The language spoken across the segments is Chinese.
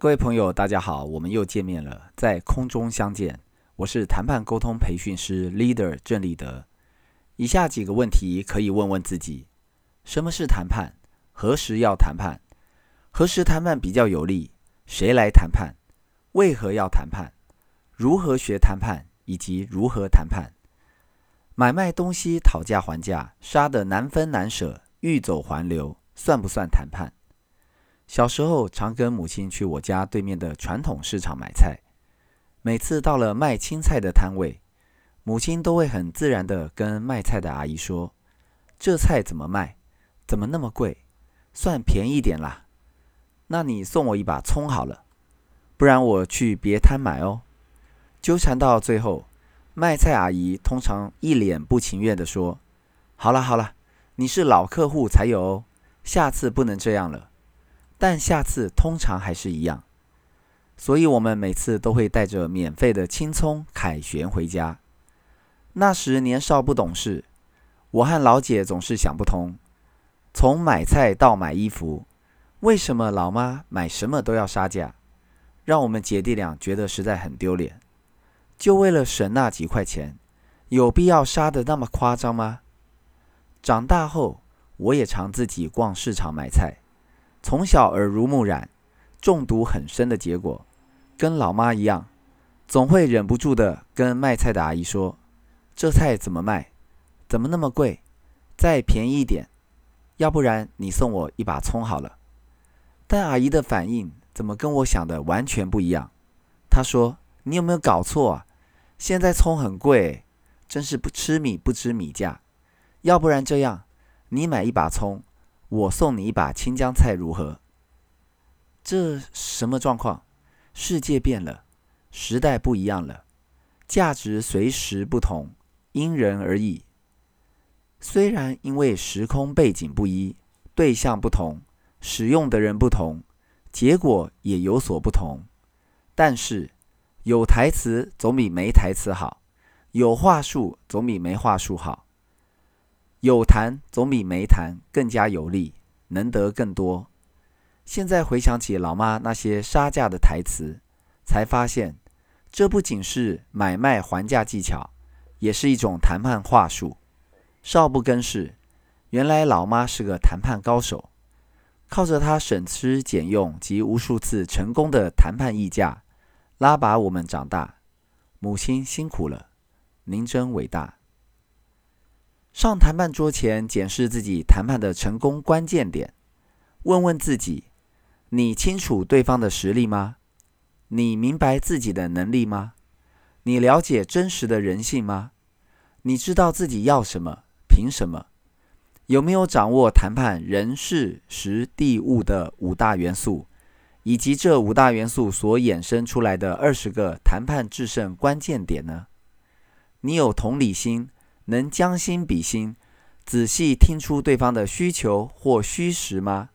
各位朋友，大家好，我们又见面了，在空中相见。我是谈判沟通培训师 Leader 郑立德。以下几个问题可以问问自己：什么是谈判？何时要谈判？何时谈判比较有利？谁来谈判？为何要谈判？如何学谈判？以及如何谈判？买卖东西讨价还价，杀得难分难舍，欲走还留，算不算谈判？小时候常跟母亲去我家对面的传统市场买菜。每次到了卖青菜的摊位，母亲都会很自然地跟卖菜的阿姨说：“这菜怎么卖？怎么那么贵？算便宜点啦。那你送我一把葱好了，不然我去别摊买哦。”纠缠到最后，卖菜阿姨通常一脸不情愿地说：“好了好了，你是老客户才有哦，下次不能这样了。”但下次通常还是一样。所以，我们每次都会带着免费的青葱凯旋回家。那时年少不懂事，我和老姐总是想不通：从买菜到买衣服，为什么老妈买什么都要杀价？让我们姐弟俩觉得实在很丢脸。就为了省那几块钱，有必要杀得那么夸张吗？长大后，我也常自己逛市场买菜，从小耳濡目染，中毒很深的结果。跟老妈一样，总会忍不住的跟卖菜的阿姨说：“这菜怎么卖？怎么那么贵？再便宜一点，要不然你送我一把葱好了。”但阿姨的反应怎么跟我想的完全不一样？她说：“你有没有搞错啊？现在葱很贵，真是不吃米不知米价。要不然这样，你买一把葱，我送你一把青江菜，如何？”这什么状况？世界变了，时代不一样了，价值随时不同，因人而异。虽然因为时空背景不一，对象不同，使用的人不同，结果也有所不同，但是有台词总比没台词好，有话术总比没话术好，有谈总比没谈更加有利，能得更多。现在回想起老妈那些杀价的台词，才发现，这不仅是买卖还价技巧，也是一种谈判话术。少不更事，原来老妈是个谈判高手，靠着她省吃俭用及无数次成功的谈判议价，拉拔我们长大。母亲辛苦了，您真伟大。上谈判桌前检视自己谈判的成功关键点，问问自己。你清楚对方的实力吗？你明白自己的能力吗？你了解真实的人性吗？你知道自己要什么？凭什么？有没有掌握谈判人事时地物的五大元素，以及这五大元素所衍生出来的二十个谈判制胜关键点呢？你有同理心，能将心比心，仔细听出对方的需求或虚实吗？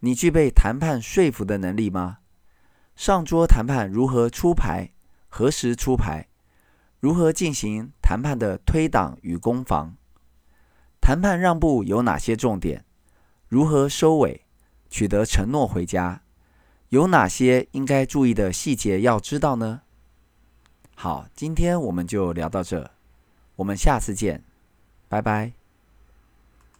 你具备谈判说服的能力吗？上桌谈判如何出牌？何时出牌？如何进行谈判的推挡与攻防？谈判让步有哪些重点？如何收尾？取得承诺回家？有哪些应该注意的细节要知道呢？好，今天我们就聊到这，我们下次见，拜拜。